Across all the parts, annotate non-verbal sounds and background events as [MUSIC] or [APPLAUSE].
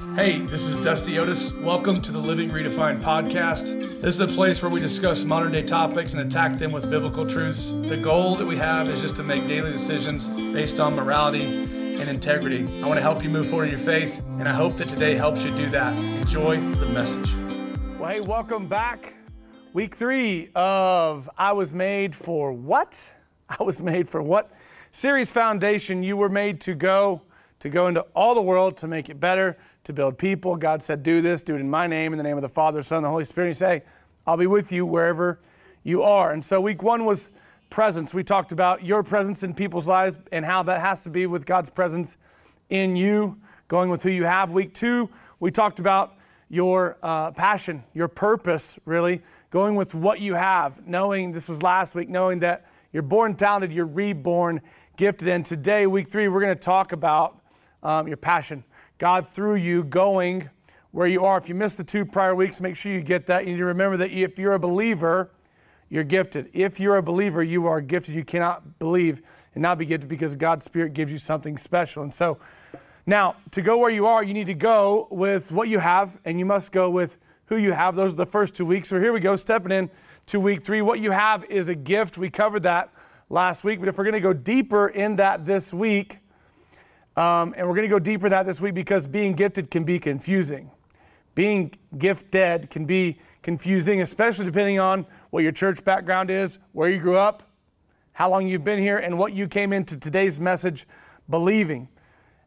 Hey, this is Dusty Otis. Welcome to the Living Redefined podcast. This is a place where we discuss modern day topics and attack them with biblical truths. The goal that we have is just to make daily decisions based on morality and integrity. I want to help you move forward in your faith, and I hope that today helps you do that. Enjoy the message. Well, hey, welcome back. Week three of I Was Made for What? [LAUGHS] I Was Made for What? Series Foundation, you were made to go, to go into all the world to make it better to build people. God said, Do this, do it in my name, in the name of the Father, Son, and the Holy Spirit. And say, I'll be with you wherever you are. And so, week one was presence. We talked about your presence in people's lives and how that has to be with God's presence in you, going with who you have. Week two, we talked about your uh, passion, your purpose, really, going with what you have, knowing this was last week, knowing that you're born talented, you're reborn gifted. And today, week three, we're going to talk about um, your passion. God through you going where you are. If you missed the two prior weeks, make sure you get that. You need to remember that if you're a believer, you're gifted. If you're a believer, you are gifted. You cannot believe and not be gifted because God's Spirit gives you something special. And so, now to go where you are, you need to go with what you have, and you must go with who you have. Those are the first two weeks. So here we go, stepping in to week three. What you have is a gift. We covered that last week, but if we're going to go deeper in that this week, um, and we're going to go deeper that this week because being gifted can be confusing. Being gifted can be confusing, especially depending on what your church background is, where you grew up, how long you've been here, and what you came into today's message believing.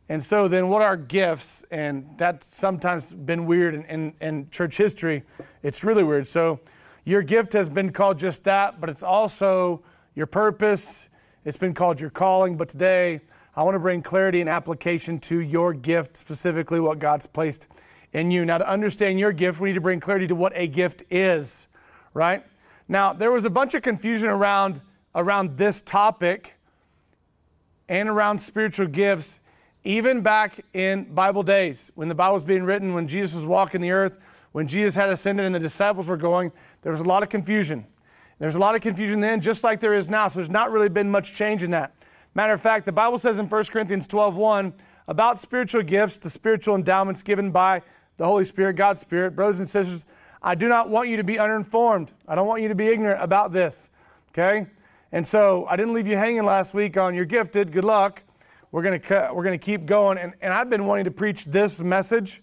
And so, then what are gifts? And that's sometimes been weird in, in, in church history. It's really weird. So, your gift has been called just that, but it's also your purpose. It's been called your calling. But today, I want to bring clarity and application to your gift, specifically what God's placed in you. Now, to understand your gift, we need to bring clarity to what a gift is, right? Now, there was a bunch of confusion around, around this topic and around spiritual gifts, even back in Bible days, when the Bible was being written, when Jesus was walking the earth, when Jesus had ascended and the disciples were going, there was a lot of confusion. There's a lot of confusion then, just like there is now. So there's not really been much change in that. Matter of fact, the Bible says in 1 Corinthians 12 1 about spiritual gifts, the spiritual endowments given by the Holy Spirit, God's Spirit. Brothers and sisters, I do not want you to be uninformed. I don't want you to be ignorant about this. Okay? And so I didn't leave you hanging last week on you're gifted. Good luck. We're going to we're going to keep going. And, and I've been wanting to preach this message,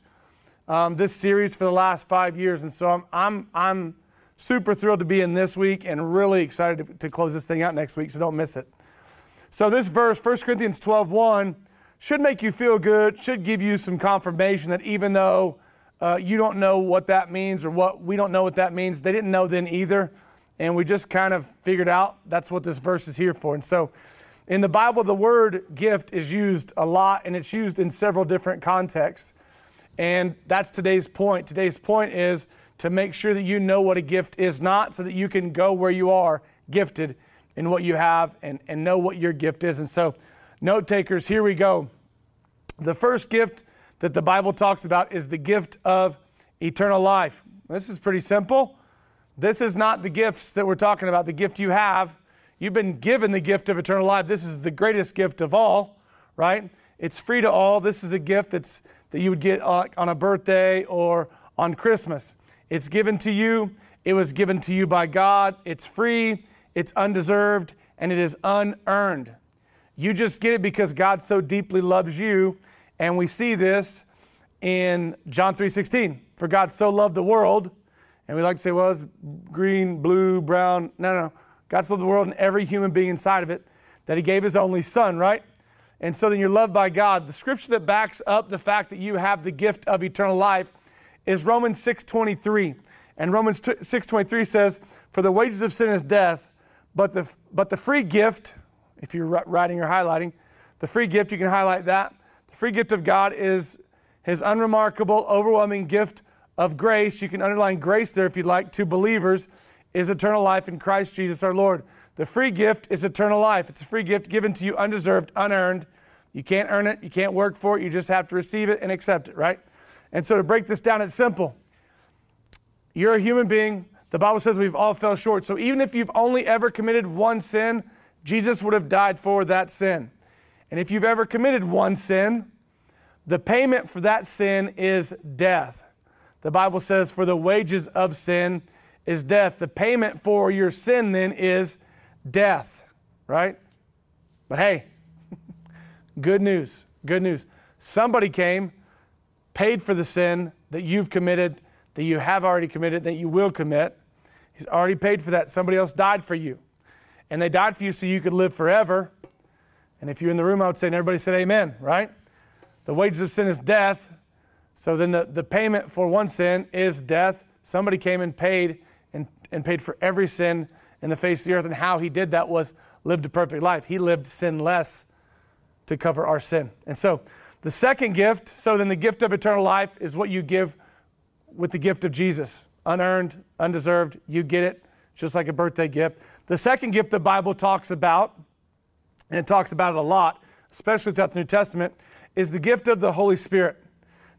um, this series for the last five years. And so I'm, I'm, I'm super thrilled to be in this week and really excited to, to close this thing out next week. So don't miss it. So this verse, 1 Corinthians 12, 1, should make you feel good, should give you some confirmation that even though uh, you don't know what that means or what we don't know what that means, they didn't know then either. And we just kind of figured out that's what this verse is here for. And so in the Bible, the word gift is used a lot and it's used in several different contexts. And that's today's point. Today's point is to make sure that you know what a gift is not so that you can go where you are gifted in what you have and, and know what your gift is. And so, note takers, here we go. The first gift that the Bible talks about is the gift of eternal life. This is pretty simple. This is not the gifts that we're talking about, the gift you have. You've been given the gift of eternal life. This is the greatest gift of all, right? It's free to all. This is a gift that's, that you would get uh, on a birthday or on Christmas. It's given to you. It was given to you by God. It's free it's undeserved, and it is unearned. You just get it because God so deeply loves you, and we see this in John 3:16. For God so loved the world, and we like to say, well, it's green, blue, brown. No, no. No. God so loved the world and every human being inside of it that He gave His only Son, right? And so then you're loved by God. The scripture that backs up the fact that you have the gift of eternal life is Romans 6:23. And Romans 6:23 says, "For the wages of sin is death, but the, but the free gift, if you're writing or highlighting, the free gift, you can highlight that. The free gift of God is his unremarkable, overwhelming gift of grace. You can underline grace there if you'd like, to believers, is eternal life in Christ Jesus our Lord. The free gift is eternal life. It's a free gift given to you undeserved, unearned. You can't earn it, you can't work for it, you just have to receive it and accept it, right? And so to break this down, it's simple. You're a human being the Bible says we've all fell short. So even if you've only ever committed one sin, Jesus would have died for that sin. And if you've ever committed one sin, the payment for that sin is death. The Bible says, For the wages of sin is death. The payment for your sin then is death, right? But hey, [LAUGHS] good news, good news. Somebody came, paid for the sin that you've committed, that you have already committed, that you will commit. He's already paid for that. Somebody else died for you. And they died for you so you could live forever. And if you're in the room, I would say, and everybody said amen, right? The wages of sin is death. So then the, the payment for one sin is death. Somebody came and paid and, and paid for every sin in the face of the earth. And how he did that was lived a perfect life. He lived sinless to cover our sin. And so the second gift, so then the gift of eternal life is what you give with the gift of Jesus. Unearned, undeserved, you get it, just like a birthday gift. The second gift the Bible talks about, and it talks about it a lot, especially throughout the New Testament, is the gift of the Holy Spirit.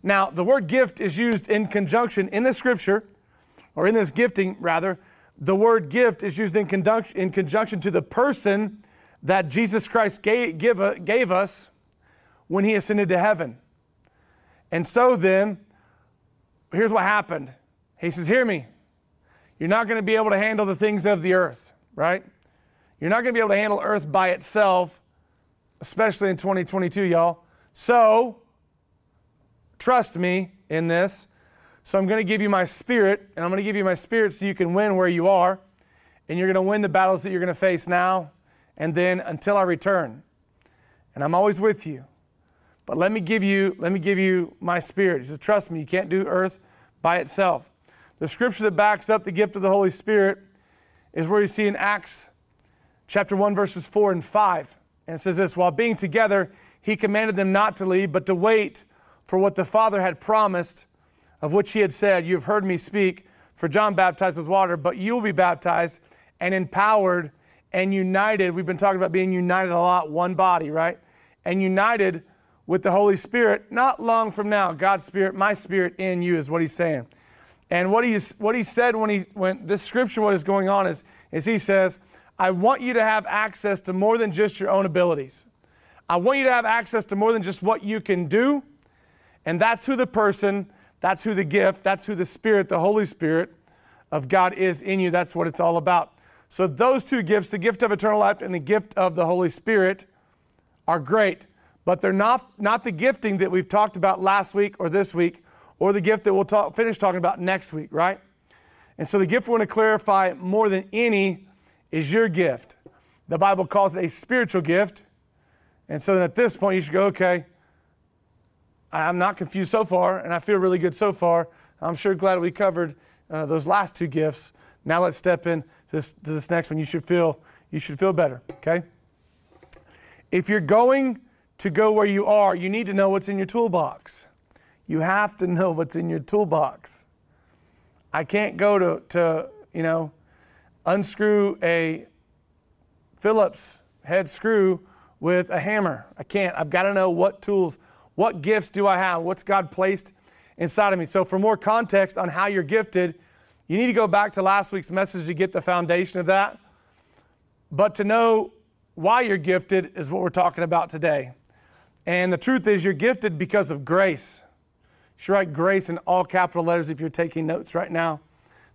Now, the word gift is used in conjunction in the scripture, or in this gifting rather. The word gift is used in, conjunction, in conjunction to the person that Jesus Christ gave, give, gave us when he ascended to heaven. And so then, here's what happened. He says, Hear me. You're not going to be able to handle the things of the earth, right? You're not going to be able to handle earth by itself, especially in 2022, y'all. So, trust me in this. So, I'm going to give you my spirit, and I'm going to give you my spirit so you can win where you are, and you're going to win the battles that you're going to face now and then until I return. And I'm always with you. But let me give you, let me give you my spirit. He says, trust me, you can't do earth by itself. The scripture that backs up the gift of the Holy Spirit is where you see in Acts chapter 1, verses 4 and 5. And it says this while being together, he commanded them not to leave, but to wait for what the Father had promised, of which he had said, You have heard me speak, for John baptized with water, but you will be baptized and empowered and united. We've been talking about being united a lot, one body, right? And united with the Holy Spirit not long from now. God's Spirit, my Spirit in you is what he's saying. And what, he's, what he said when, he, when this scripture, what is going on is, is he says, I want you to have access to more than just your own abilities. I want you to have access to more than just what you can do. And that's who the person, that's who the gift, that's who the Spirit, the Holy Spirit of God is in you. That's what it's all about. So, those two gifts, the gift of eternal life and the gift of the Holy Spirit, are great, but they're not, not the gifting that we've talked about last week or this week, or the gift that we'll talk, finish talking about next week, right? And so, the gift we want to clarify more than any is your gift. The Bible calls it a spiritual gift. And so, then at this point, you should go, okay, I'm not confused so far, and I feel really good so far. I'm sure glad we covered uh, those last two gifts. Now let's step in this, to this next one. You should feel you should feel better. Okay. If you're going to go where you are, you need to know what's in your toolbox. You have to know what's in your toolbox. I can't go to, to you know, unscrew a Phillips head screw with a hammer. I can't. I've got to know what tools, what gifts do I have? What's God placed inside of me? So, for more context on how you're gifted, you need to go back to last week's message to get the foundation of that. But to know why you're gifted is what we're talking about today. And the truth is, you're gifted because of grace. Should write grace in all capital letters if you're taking notes right now.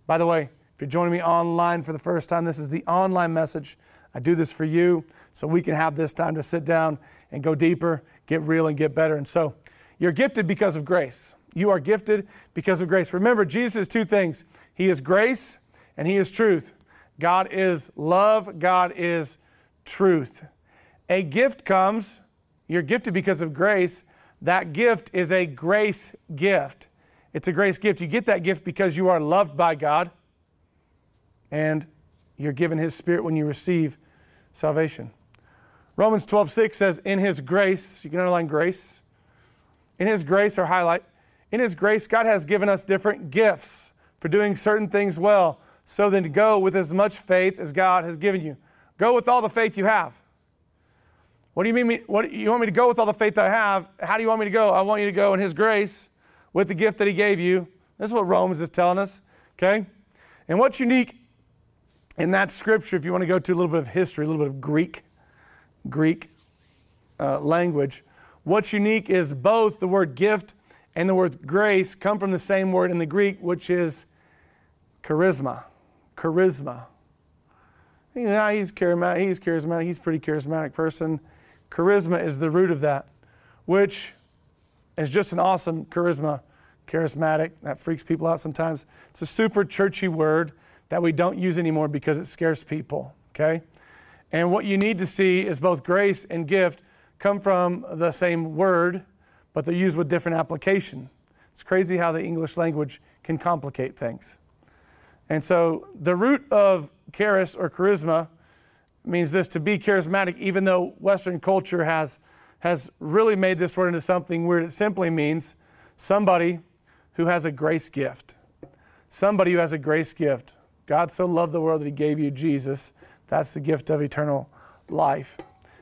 By the way, if you're joining me online for the first time, this is the online message. I do this for you so we can have this time to sit down and go deeper, get real, and get better. And so you're gifted because of grace. You are gifted because of grace. Remember, Jesus is two things He is grace and He is truth. God is love, God is truth. A gift comes, you're gifted because of grace. That gift is a grace gift. It's a grace gift. You get that gift because you are loved by God and you're given His Spirit when you receive salvation. Romans 12, 6 says, In His grace, you can underline grace, in His grace or highlight, in His grace, God has given us different gifts for doing certain things well. So then go with as much faith as God has given you. Go with all the faith you have. What do you mean? Me, what, you want me to go with all the faith that I have? How do you want me to go? I want you to go in His grace with the gift that He gave you. This is what Romans is telling us. Okay? And what's unique in that scripture, if you want to go to a little bit of history, a little bit of Greek, Greek uh, language, What's unique is both the word gift and the word grace come from the same word in the Greek, which is charisma. Charisma. Yeah, he's charismatic. He's charismatic. He's a pretty charismatic person. Charisma is the root of that, which is just an awesome charisma. Charismatic. That freaks people out sometimes. It's a super churchy word that we don't use anymore because it scares people. Okay? And what you need to see is both grace and gift come from the same word, but they're used with different application. It's crazy how the English language can complicate things. And so the root of charis or charisma means this to be charismatic, even though Western culture has, has really made this word into something weird. It simply means somebody who has a grace gift. Somebody who has a grace gift. God so loved the world that he gave you Jesus. That's the gift of eternal life.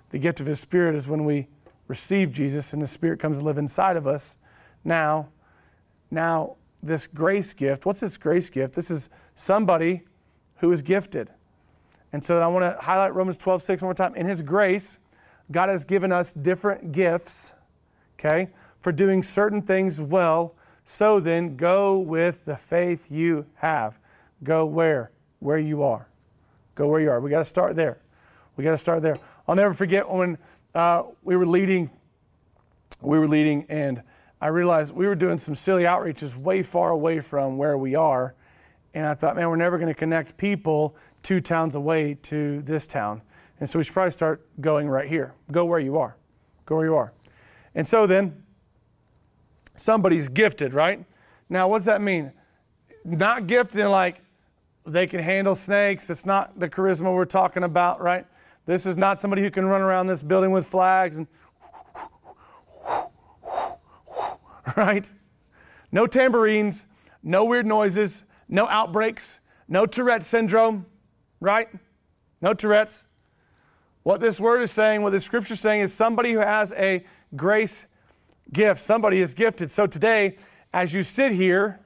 The gift of his spirit is when we receive Jesus and the spirit comes to live inside of us. Now, now this grace gift, what's this grace gift? This is somebody who is gifted. And so I want to highlight Romans 12, 6 one more time. In his grace, God has given us different gifts, okay, for doing certain things well. So then, go with the faith you have. Go where? Where you are. Go where you are. We got to start there. We got to start there. I'll never forget when uh, we were leading. We were leading, and I realized we were doing some silly outreaches way far away from where we are. And I thought, man, we're never going to connect people two towns away to this town. And so we should probably start going right here. Go where you are. Go where you are. And so then, somebody's gifted, right? Now, what does that mean? Not gifted in like they can handle snakes. It's not the charisma we're talking about, right? This is not somebody who can run around this building with flags and [LAUGHS] right? No tambourines, no weird noises, no outbreaks, no Tourette syndrome, right? No Tourette's. What this word is saying, what the scripture is saying, is somebody who has a grace gift. Somebody is gifted. So today, as you sit here,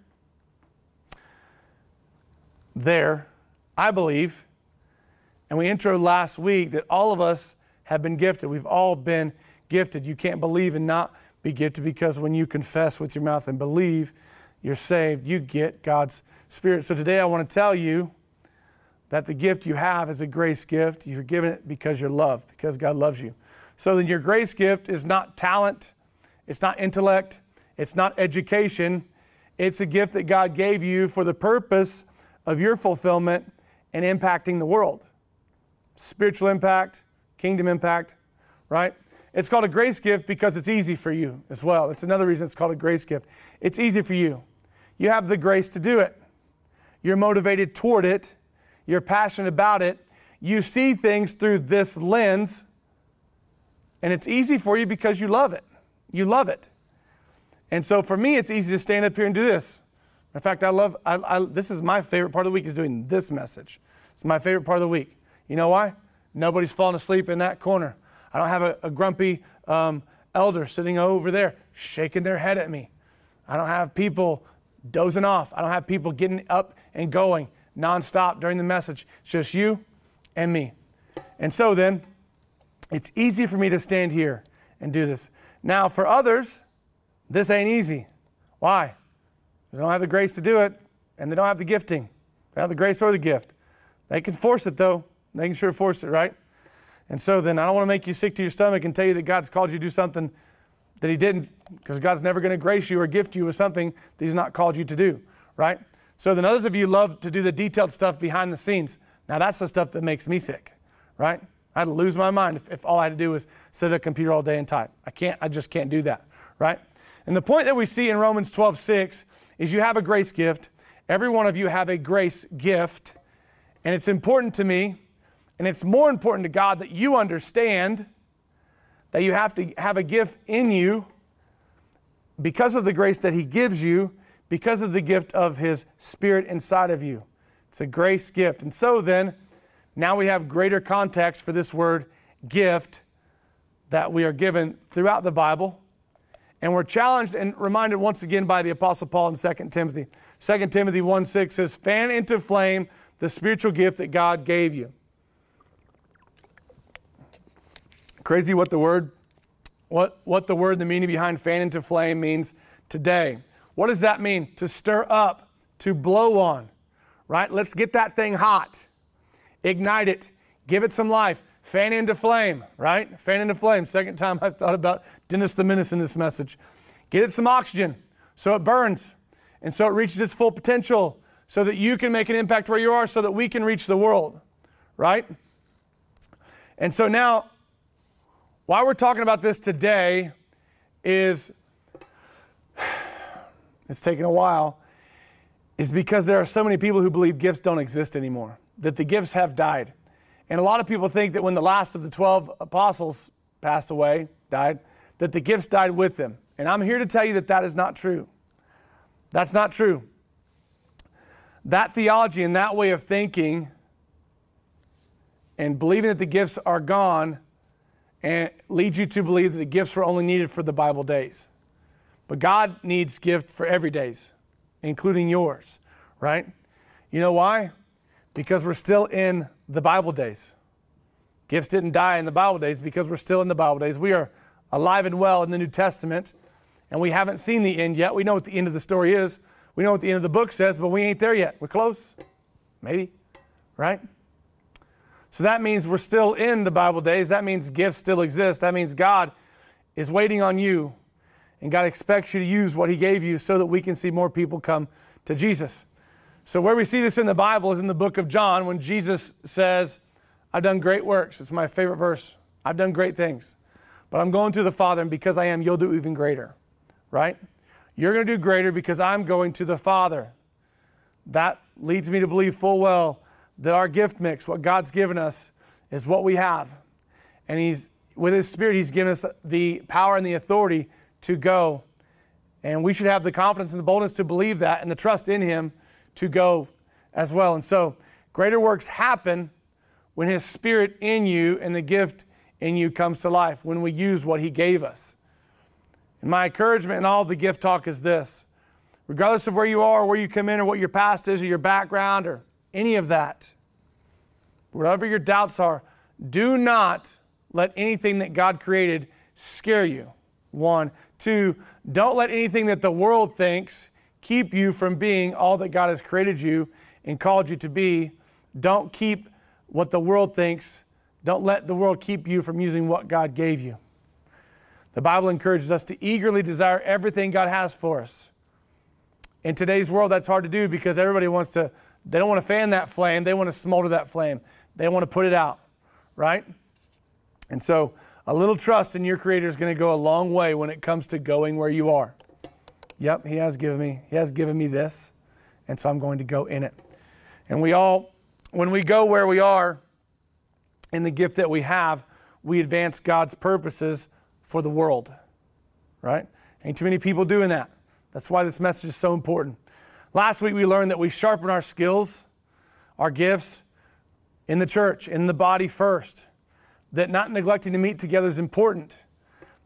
there, I believe, and we intro last week that all of us have been gifted. We've all been gifted. You can't believe and not be gifted because when you confess with your mouth and believe you're saved, you get God's Spirit. So today I want to tell you that the gift you have is a grace gift. You're given it because you're loved, because God loves you. So then your grace gift is not talent, it's not intellect, it's not education. It's a gift that God gave you for the purpose of your fulfillment and impacting the world. Spiritual impact, kingdom impact, right? It's called a grace gift because it's easy for you as well. It's another reason it's called a grace gift. It's easy for you. You have the grace to do it. You're motivated toward it. You're passionate about it. You see things through this lens, and it's easy for you because you love it. You love it. And so for me, it's easy to stand up here and do this. In fact, I love, I, I, this is my favorite part of the week is doing this message. It's my favorite part of the week. You know why? Nobody's falling asleep in that corner. I don't have a, a grumpy um, elder sitting over there shaking their head at me. I don't have people dozing off. I don't have people getting up and going nonstop during the message. It's just you and me. And so then, it's easy for me to stand here and do this. Now, for others, this ain't easy. Why? They don't have the grace to do it, and they don't have the gifting. They have the grace or the gift. They can force it, though. They can sure force it, right? And so then I don't want to make you sick to your stomach and tell you that God's called you to do something that He didn't, because God's never going to grace you or gift you with something that He's not called you to do, right? So then others of you love to do the detailed stuff behind the scenes. Now that's the stuff that makes me sick, right? I'd lose my mind if, if all I had to do was sit at a computer all day and type. I can't, I just can't do that, right? And the point that we see in Romans 12, 6 is you have a grace gift. Every one of you have a grace gift. And it's important to me and it's more important to God that you understand that you have to have a gift in you because of the grace that He gives you, because of the gift of His Spirit inside of you. It's a grace gift. And so then, now we have greater context for this word gift that we are given throughout the Bible. And we're challenged and reminded once again by the Apostle Paul in 2 Timothy. 2 Timothy 1 6 says, Fan into flame the spiritual gift that God gave you. Crazy what the word what, what the word, the meaning behind fan into flame means today. What does that mean? To stir up, to blow on, right? Let's get that thing hot, ignite it, give it some life, fan into flame, right? Fan into flame. Second time [LAUGHS] I've thought about Dennis the Menace in this message. Get it some oxygen so it burns and so it reaches its full potential so that you can make an impact where you are so that we can reach the world, right? And so now, why we're talking about this today is it's taken a while, is because there are so many people who believe gifts don't exist anymore, that the gifts have died. And a lot of people think that when the last of the 12 apostles passed away, died, that the gifts died with them. And I'm here to tell you that that is not true. That's not true. That theology and that way of thinking and believing that the gifts are gone and leads you to believe that the gifts were only needed for the Bible days. But God needs gift for every days, including yours, right? You know why? Because we're still in the Bible days. Gifts didn't die in the Bible days because we're still in the Bible days. We are alive and well in the New Testament, and we haven't seen the end yet. We know what the end of the story is. We know what the end of the book says, but we ain't there yet. We're close. Maybe, right? So that means we're still in the Bible days. That means gifts still exist. That means God is waiting on you, and God expects you to use what He gave you so that we can see more people come to Jesus. So, where we see this in the Bible is in the book of John when Jesus says, I've done great works. It's my favorite verse. I've done great things. But I'm going to the Father, and because I am, you'll do even greater. Right? You're going to do greater because I'm going to the Father. That leads me to believe full well that our gift mix, what God's given us, is what we have. And He's, with His Spirit, He's given us the power and the authority to go. And we should have the confidence and the boldness to believe that and the trust in Him to go as well. And so, greater works happen when His Spirit in you and the gift in you comes to life, when we use what He gave us. And my encouragement in all the gift talk is this regardless of where you are, where you come in, or what your past is, or your background, or any of that, whatever your doubts are, do not let anything that God created scare you. One. Two, don't let anything that the world thinks keep you from being all that God has created you and called you to be. Don't keep what the world thinks. Don't let the world keep you from using what God gave you. The Bible encourages us to eagerly desire everything God has for us. In today's world, that's hard to do because everybody wants to, they don't want to fan that flame, they want to smolder that flame, they want to put it out, right? And so, a little trust in your Creator is going to go a long way when it comes to going where you are. Yep, He has given me, He has given me this, and so I'm going to go in it. And we all, when we go where we are in the gift that we have, we advance God's purposes for the world, right? Ain't too many people doing that. That's why this message is so important. Last week we learned that we sharpen our skills, our gifts in the church, in the body first. That not neglecting to meet together is important.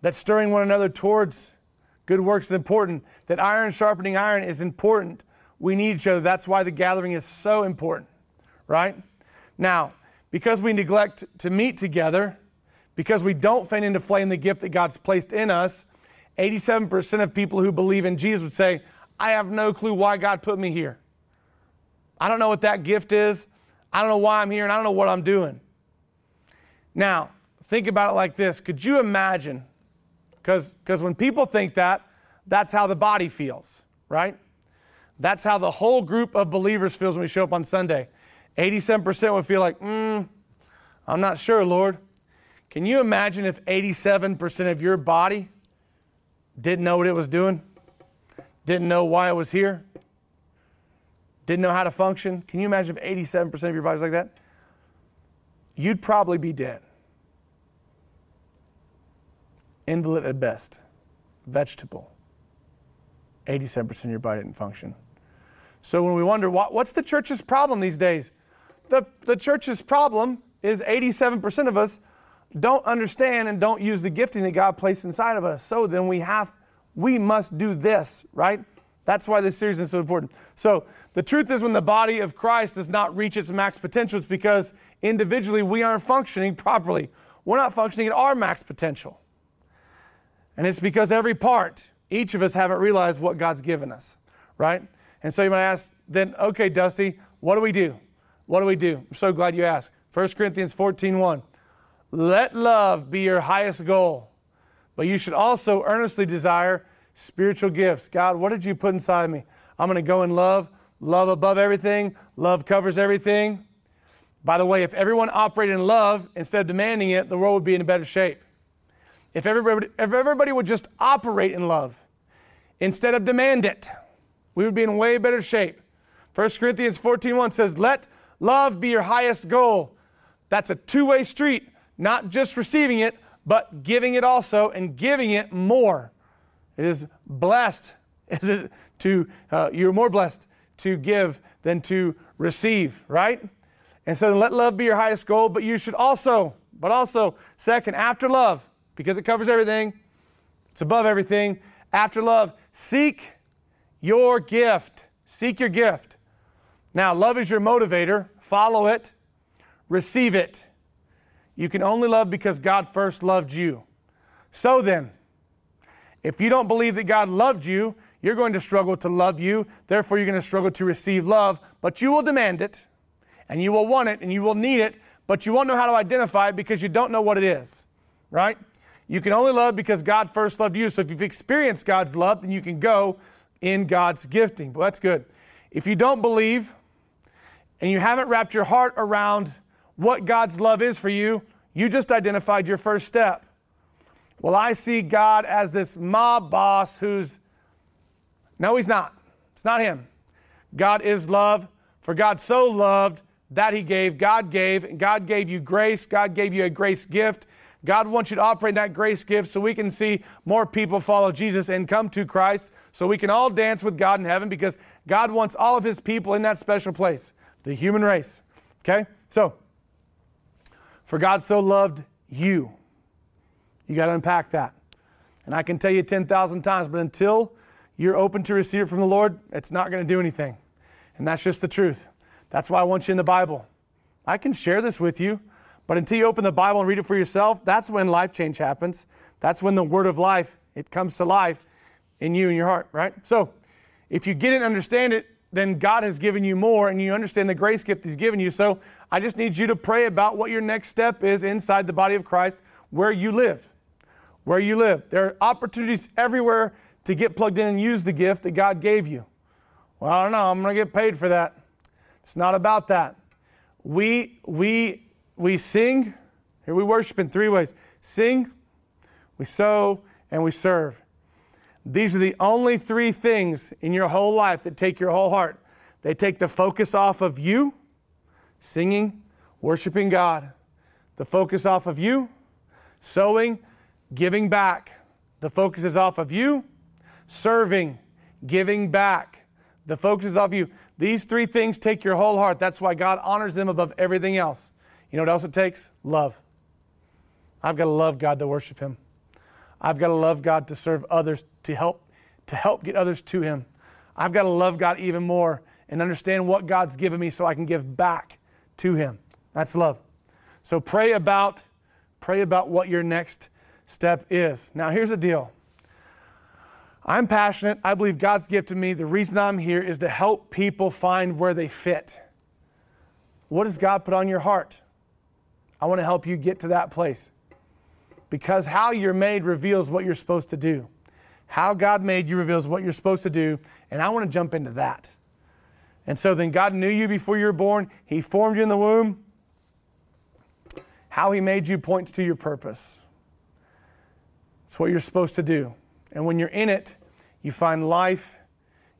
That stirring one another towards good works is important. That iron sharpening iron is important. We need each other. That's why the gathering is so important, right? Now, because we neglect to meet together, because we don't fan into flame the gift that God's placed in us, 87% of people who believe in Jesus would say, I have no clue why God put me here. I don't know what that gift is. I don't know why I'm here, and I don't know what I'm doing. Now, think about it like this. Could you imagine? Because when people think that, that's how the body feels, right? That's how the whole group of believers feels when we show up on Sunday. 87% would feel like, mm, I'm not sure, Lord. Can you imagine if 87% of your body didn't know what it was doing? Didn't know why it was here? Didn't know how to function? Can you imagine if 87% of your body's like that? You'd probably be dead. Invalid at best. Vegetable. 87% of your body didn't function. So when we wonder what, what's the church's problem these days? The, the church's problem is 87% of us don't understand and don't use the gifting that God placed inside of us. So then we have, we must do this, right? That's why this series is so important. So the truth is, when the body of Christ does not reach its max potential, it's because individually we aren't functioning properly. We're not functioning at our max potential. And it's because every part, each of us haven't realized what God's given us, right? And so you might ask, then, okay, Dusty, what do we do? What do we do? I'm so glad you asked. 1 Corinthians 14 1. Let love be your highest goal, but you should also earnestly desire spiritual gifts. God, what did you put inside me? I'm going to go in love, love above everything, love covers everything. By the way, if everyone operated in love instead of demanding it, the world would be in a better shape. If everybody, if everybody would just operate in love instead of demand it, we would be in way better shape. 1 Corinthians 14:1 says, "Let love be your highest goal." That's a two-way street, not just receiving it, but giving it also and giving it more. It is blessed. Is it to uh, you're more blessed to give than to receive, right? And so let love be your highest goal, but you should also, but also, second, after love, because it covers everything, it's above everything. After love, seek your gift. Seek your gift. Now, love is your motivator. Follow it, receive it. You can only love because God first loved you. So then, if you don't believe that God loved you, you're going to struggle to love you. Therefore, you're going to struggle to receive love, but you will demand it, and you will want it, and you will need it, but you won't know how to identify it because you don't know what it is, right? You can only love because God first loved you. So if you've experienced God's love, then you can go in God's gifting. Well, that's good. If you don't believe and you haven't wrapped your heart around what God's love is for you, you just identified your first step. Well, I see God as this mob boss who's, no, he's not. It's not him. God is love. For God so loved that he gave, God gave, God gave you grace. God gave you a grace gift. God wants you to operate in that grace gift so we can see more people follow Jesus and come to Christ so we can all dance with God in heaven because God wants all of his people in that special place, the human race. Okay? So, for God so loved you, you got to unpack that. And I can tell you 10,000 times, but until you're open to receive it from the Lord, it's not going to do anything. And that's just the truth. That's why I want you in the Bible. I can share this with you. But until you open the Bible and read it for yourself, that's when life change happens. That's when the word of life, it comes to life in you and your heart, right? So, if you get it and understand it, then God has given you more and you understand the grace gift He's given you. So, I just need you to pray about what your next step is inside the body of Christ, where you live. Where you live. There are opportunities everywhere to get plugged in and use the gift that God gave you. Well, I don't know, I'm going to get paid for that. It's not about that. We, we we sing, here we worship in three ways sing, we sow, and we serve. These are the only three things in your whole life that take your whole heart. They take the focus off of you, singing, worshiping God, the focus off of you, sowing, giving back. The focus is off of you, serving, giving back. The focus is off of you. These three things take your whole heart. That's why God honors them above everything else. You know what else it takes? Love. I've got to love God to worship Him. I've got to love God to serve others, to help, to help get others to Him. I've got to love God even more and understand what God's given me so I can give back to Him. That's love. So pray about, pray about what your next step is. Now here's the deal. I'm passionate. I believe God's gifted me. The reason I'm here is to help people find where they fit. What does God put on your heart? I want to help you get to that place. Because how you're made reveals what you're supposed to do. How God made you reveals what you're supposed to do, and I want to jump into that. And so then God knew you before you were born, He formed you in the womb. How He made you points to your purpose. It's what you're supposed to do. And when you're in it, you find life,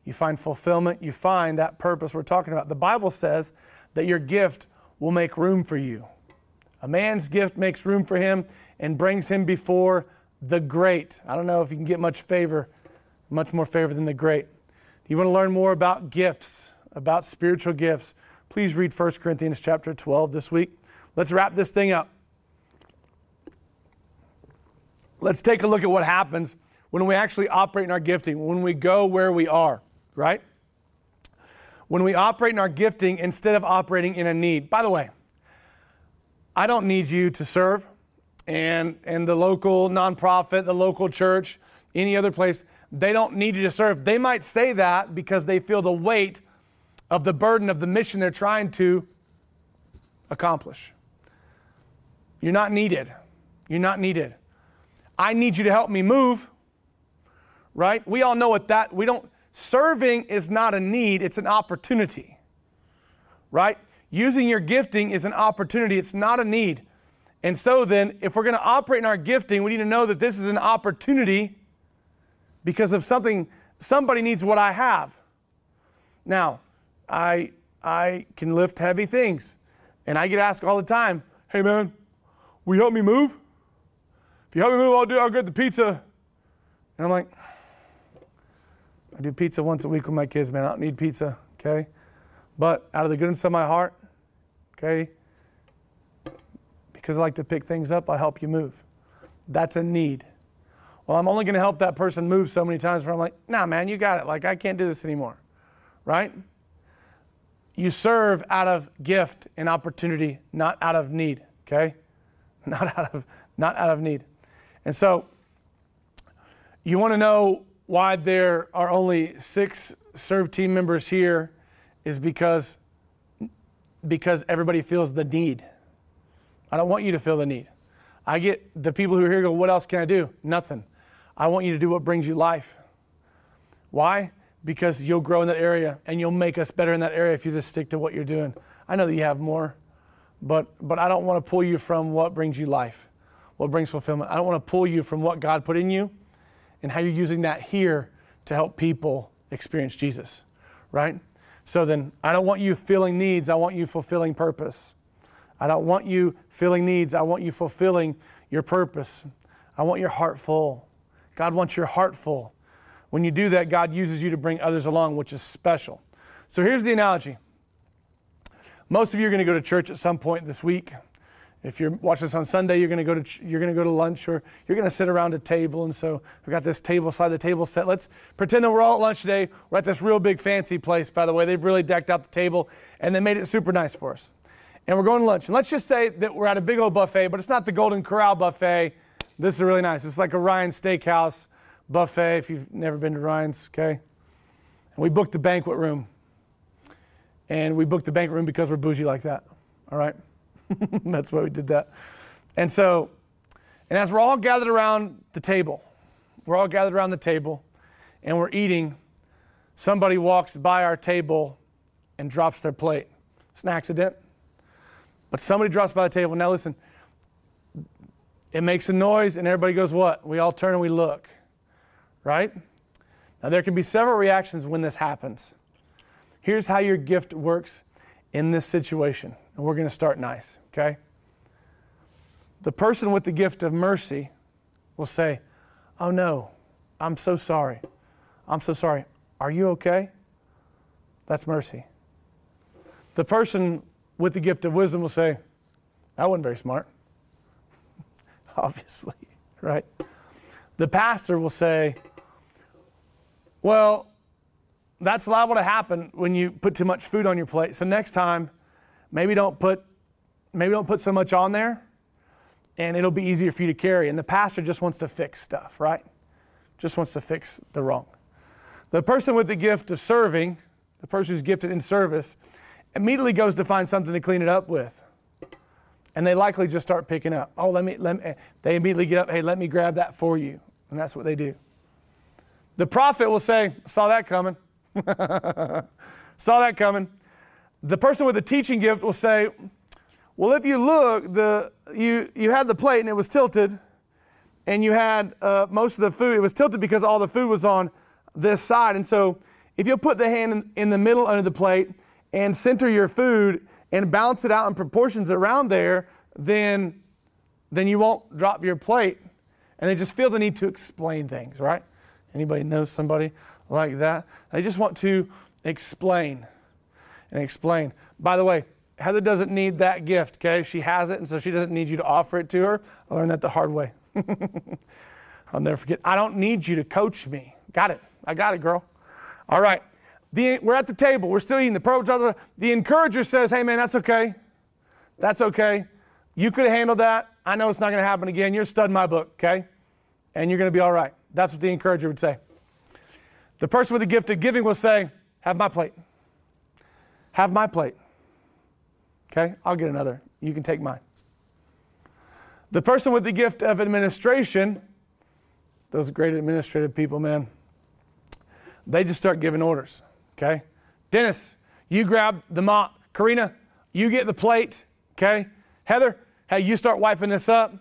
you find fulfillment, you find that purpose we're talking about. The Bible says that your gift will make room for you. A man's gift makes room for him and brings him before the great. I don't know if you can get much favor, much more favor than the great. Do you want to learn more about gifts, about spiritual gifts? Please read 1 Corinthians chapter 12 this week. Let's wrap this thing up. Let's take a look at what happens when we actually operate in our gifting, when we go where we are, right? When we operate in our gifting instead of operating in a need. By the way, I don't need you to serve. and, and the local nonprofit, the local church, any other place, they don't need you to serve. They might say that because they feel the weight of the burden of the mission they're trying to accomplish. You're not needed. You're not needed. I need you to help me move. Right? We all know what that we don't serving is not a need, it's an opportunity. Right? Using your gifting is an opportunity, it's not a need. And so then, if we're going to operate in our gifting, we need to know that this is an opportunity because of something, somebody needs what I have. Now, I, I can lift heavy things, and I get asked all the time, hey man, will you help me move? If you help me move, I'll do, I'll get the pizza. And I'm like, I do pizza once a week with my kids, man. I don't need pizza, okay? But out of the goodness of my heart, okay, because I like to pick things up, I help you move. That's a need. Well, I'm only going to help that person move so many times where I'm like, nah, man, you got it. Like, I can't do this anymore. Right? You serve out of gift and opportunity, not out of need. Okay? [LAUGHS] Not out of, not out of need. And so, you want to know why there are only six serve team members here is because because everybody feels the need. I don't want you to feel the need. I get the people who are here go, What else can I do? Nothing. I want you to do what brings you life. Why? Because you'll grow in that area and you'll make us better in that area if you just stick to what you're doing. I know that you have more, but, but I don't want to pull you from what brings you life, what brings fulfillment. I don't want to pull you from what God put in you and how you're using that here to help people experience Jesus, right? So then, I don't want you feeling needs, I want you fulfilling purpose. I don't want you filling needs. I want you fulfilling your purpose. I want your heart full. God wants your heart full. When you do that, God uses you to bring others along, which is special. So here's the analogy. Most of you are going to go to church at some point this week. If you're watching this on Sunday, you're going to go to you're going to go to lunch or you're going to sit around a table. And so we've got this table side of the table set. Let's pretend that we're all at lunch today. We're at this real big fancy place, by the way. They've really decked out the table and they made it super nice for us and we're going to lunch. And let's just say that we're at a big old buffet, but it's not the Golden Corral buffet. This is really nice. It's like a Ryan's Steakhouse buffet if you've never been to Ryan's, okay? And we booked the banquet room. And we booked the banquet room because we're bougie like that, all right? [LAUGHS] That's why we did that. And so, and as we're all gathered around the table, we're all gathered around the table and we're eating, somebody walks by our table and drops their plate. It's an accident. But somebody drops by the table. Now listen, it makes a noise and everybody goes, What? We all turn and we look. Right? Now there can be several reactions when this happens. Here's how your gift works in this situation. And we're going to start nice, okay? The person with the gift of mercy will say, Oh no, I'm so sorry. I'm so sorry. Are you okay? That's mercy. The person with the gift of wisdom will say, That wasn't very smart. [LAUGHS] Obviously, [LAUGHS] right? The pastor will say, Well, that's liable to happen when you put too much food on your plate. So next time, maybe don't put maybe don't put so much on there and it'll be easier for you to carry. And the pastor just wants to fix stuff, right? Just wants to fix the wrong. The person with the gift of serving, the person who's gifted in service, immediately goes to find something to clean it up with. And they likely just start picking up. Oh, let me, let me, they immediately get up, hey, let me grab that for you. And that's what they do. The prophet will say, saw that coming. [LAUGHS] saw that coming. The person with the teaching gift will say, well, if you look, the, you, you had the plate and it was tilted, and you had uh, most of the food, it was tilted because all the food was on this side. And so if you put the hand in, in the middle under the plate, and center your food and balance it out in proportions around there, then, then you won't drop your plate. And they just feel the need to explain things, right? Anybody knows somebody like that? They just want to explain and explain. By the way, Heather doesn't need that gift, okay? She has it, and so she doesn't need you to offer it to her. I learned that the hard way. [LAUGHS] I'll never forget. I don't need you to coach me. Got it. I got it, girl. All right. The, we're at the table. We're still eating. The, the encourager says, hey, man, that's okay. That's okay. You could have handled that. I know it's not going to happen again. You're a stud in my book, okay? And you're going to be all right. That's what the encourager would say. The person with the gift of giving will say, Have my plate. Have my plate. Okay? I'll get another. You can take mine. The person with the gift of administration, those great administrative people, man, they just start giving orders. Okay? Dennis, you grab the mop. Karina, you get the plate. Okay? Heather, hey, you start wiping this up.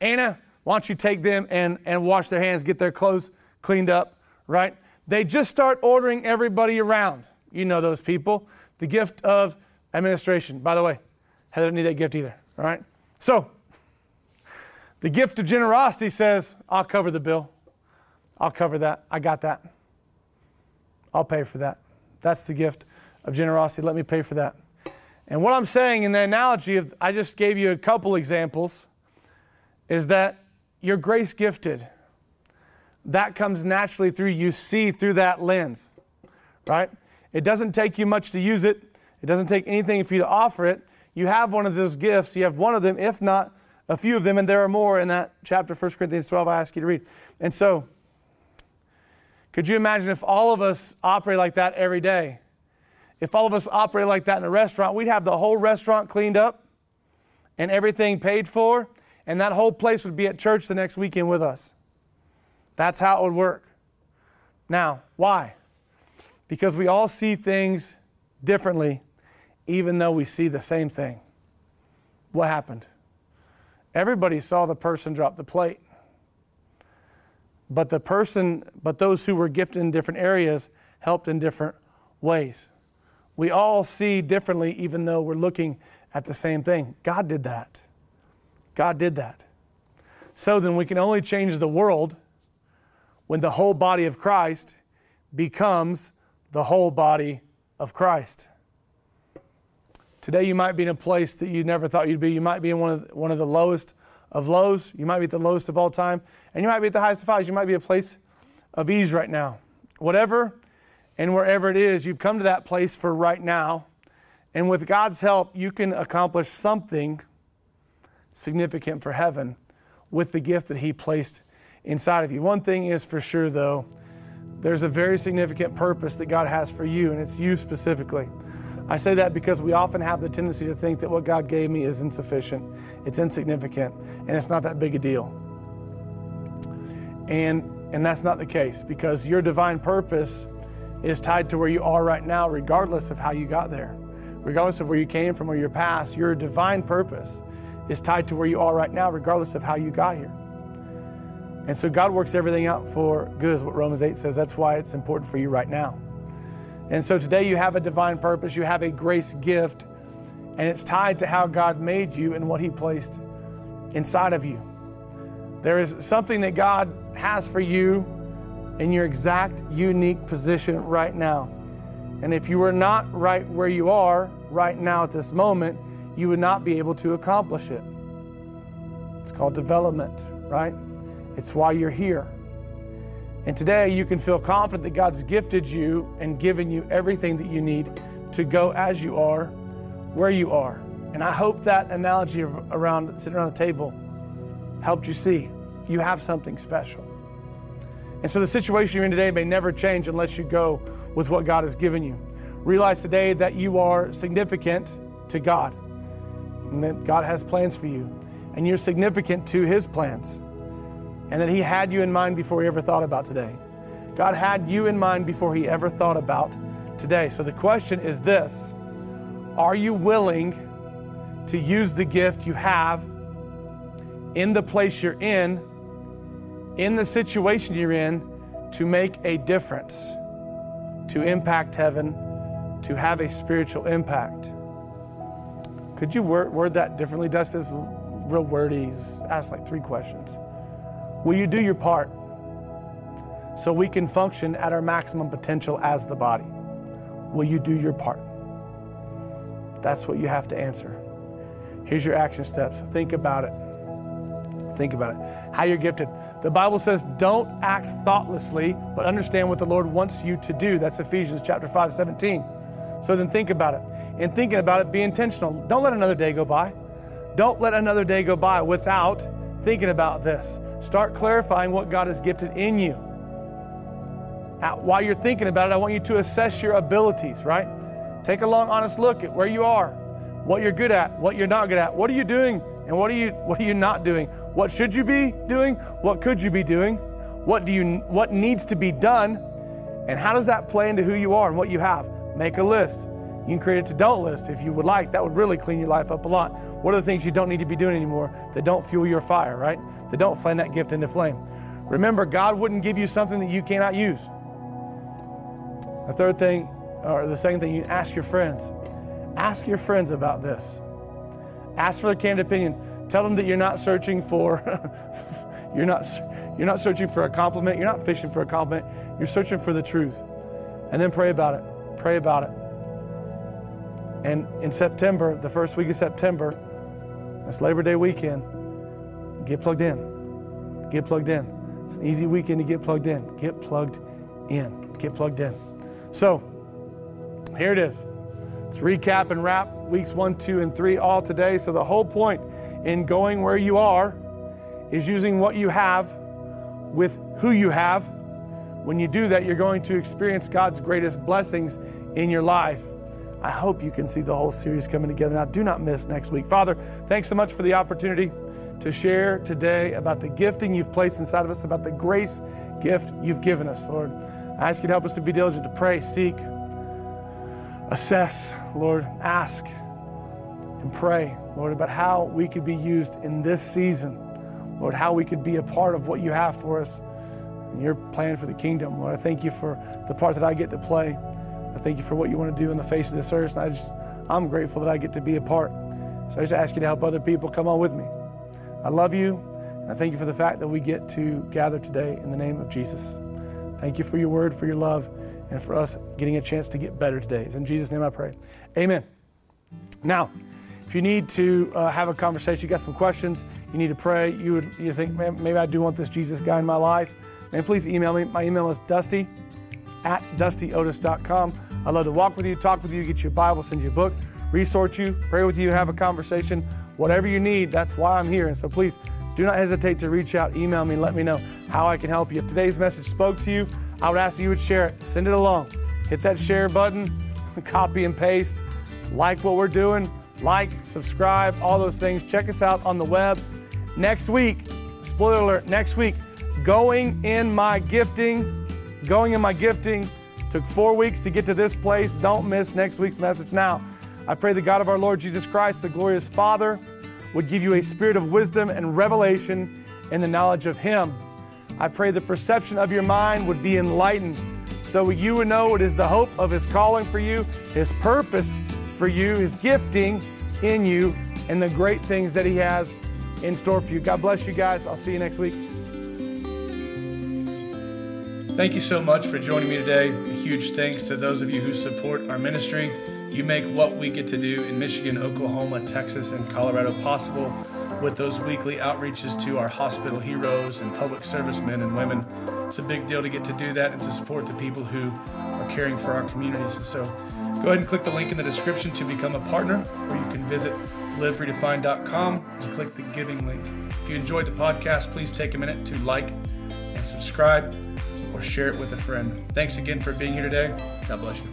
Anna, why don't you take them and, and wash their hands, get their clothes cleaned up, right? They just start ordering everybody around. You know those people. The gift of administration. By the way, Heather didn't need that gift either, all right? So, the gift of generosity says, I'll cover the bill. I'll cover that. I got that. I'll pay for that. That's the gift of generosity. Let me pay for that. And what I'm saying in the analogy of, I just gave you a couple examples, is that you're grace gifted. That comes naturally through, you see through that lens, right? It doesn't take you much to use it, it doesn't take anything for you to offer it. You have one of those gifts, you have one of them, if not a few of them, and there are more in that chapter, 1 Corinthians 12, I ask you to read. And so, could you imagine if all of us operate like that every day? If all of us operate like that in a restaurant, we'd have the whole restaurant cleaned up and everything paid for, and that whole place would be at church the next weekend with us. That's how it would work. Now, why? Because we all see things differently, even though we see the same thing. What happened? Everybody saw the person drop the plate. But the person, but those who were gifted in different areas helped in different ways. We all see differently, even though we're looking at the same thing. God did that. God did that. So then we can only change the world when the whole body of Christ becomes the whole body of Christ. Today you might be in a place that you never thought you'd be. You might be in one of the, one of the lowest of lows. You might be at the lowest of all time, and you might be at the highest of highs. You might be a place of ease right now. Whatever and wherever it is, you've come to that place for right now. And with God's help, you can accomplish something significant for heaven with the gift that He placed inside of you. One thing is for sure, though, there's a very significant purpose that God has for you, and it's you specifically. I say that because we often have the tendency to think that what God gave me is insufficient, it's insignificant, and it's not that big a deal. And, and that's not the case because your divine purpose is tied to where you are right now, regardless of how you got there. Regardless of where you came from or your past, your divine purpose is tied to where you are right now, regardless of how you got here. And so God works everything out for good, is what Romans 8 says. That's why it's important for you right now. And so today you have a divine purpose, you have a grace gift, and it's tied to how God made you and what He placed inside of you. There is something that God has for you in your exact unique position right now. And if you were not right where you are right now at this moment, you would not be able to accomplish it. It's called development, right? It's why you're here. And today you can feel confident that God's gifted you and given you everything that you need to go as you are, where you are. And I hope that analogy around sitting around the table helped you see you have something special. And so the situation you're in today may never change unless you go with what God has given you. Realize today that you are significant to God and that God has plans for you and you're significant to His plans and that He had you in mind before He ever thought about today. God had you in mind before He ever thought about today. So the question is this Are you willing to use the gift you have in the place you're in, in the situation you're in, to make a difference, to impact heaven, to have a spiritual impact? Could you word, word that differently? Dust is real wordy. Asked like three questions. Will you do your part so we can function at our maximum potential as the body? Will you do your part? That's what you have to answer. Here's your action steps. Think about it. Think about it. How you're gifted. The Bible says, don't act thoughtlessly, but understand what the Lord wants you to do. That's Ephesians chapter 5, 17. So then think about it. In thinking about it, be intentional. Don't let another day go by. Don't let another day go by without thinking about this. Start clarifying what God has gifted in you. Now, While you're thinking about it, I want you to assess your abilities, right? Take a long, honest look at where you are, what you're good at, what you're not good at. What are you doing and what are you what are you not doing? What should you be doing? What could you be doing? What do you what needs to be done? And how does that play into who you are and what you have? Make a list. You can create a to-don't list if you would like. That would really clean your life up a lot. What are the things you don't need to be doing anymore that don't fuel your fire, right? That don't fan that gift into flame. Remember, God wouldn't give you something that you cannot use. The third thing, or the second thing, you ask your friends. Ask your friends about this. Ask for their candid opinion. Tell them that you're not searching for [LAUGHS] you're not you're not searching for a compliment. You're not fishing for a compliment. You're searching for the truth. And then pray about it. Pray about it. And in September, the first week of September, that's Labor Day weekend, get plugged in. Get plugged in. It's an easy weekend to get plugged in. Get plugged in. Get plugged in. So, here it is. Let's recap and wrap weeks one, two, and three all today. So, the whole point in going where you are is using what you have with who you have. When you do that, you're going to experience God's greatest blessings in your life. I hope you can see the whole series coming together. Now, do not miss next week. Father, thanks so much for the opportunity to share today about the gifting you've placed inside of us, about the grace gift you've given us, Lord. I ask you to help us to be diligent to pray, seek, assess, Lord, ask, and pray, Lord, about how we could be used in this season. Lord, how we could be a part of what you have for us and your plan for the kingdom. Lord, I thank you for the part that I get to play. I thank you for what you want to do in the face of this earth. And I just, I'm grateful that I get to be a part. So I just ask you to help other people come on with me. I love you. And I thank you for the fact that we get to gather today in the name of Jesus. Thank you for your word, for your love, and for us getting a chance to get better today. It's in Jesus' name I pray. Amen. Now, if you need to uh, have a conversation, you got some questions, you need to pray, you would you think, maybe I do want this Jesus guy in my life, man, please email me. My email is dusty at dustyotis.com. I'd love to walk with you, talk with you, get you a Bible, send you a book, resource you, pray with you, have a conversation. Whatever you need, that's why I'm here. And so please do not hesitate to reach out, email me, let me know how I can help you. If today's message spoke to you, I would ask that you would share it, send it along. Hit that share button, [LAUGHS] copy and paste, like what we're doing, like, subscribe, all those things. Check us out on the web. Next week, spoiler alert, next week, going in my gifting, going in my gifting. Took four weeks to get to this place. Don't miss next week's message now. I pray the God of our Lord Jesus Christ, the glorious Father, would give you a spirit of wisdom and revelation in the knowledge of Him. I pray the perception of your mind would be enlightened so you would know it is the hope of His calling for you, His purpose for you, His gifting in you, and the great things that He has in store for you. God bless you guys. I'll see you next week. Thank you so much for joining me today. A huge thanks to those of you who support our ministry. You make what we get to do in Michigan, Oklahoma, Texas, and Colorado possible with those weekly outreaches to our hospital heroes and public servicemen and women. It's a big deal to get to do that and to support the people who are caring for our communities. So go ahead and click the link in the description to become a partner, or you can visit liveredefined.com and click the giving link. If you enjoyed the podcast, please take a minute to like and subscribe or share it with a friend. Thanks again for being here today. God bless you.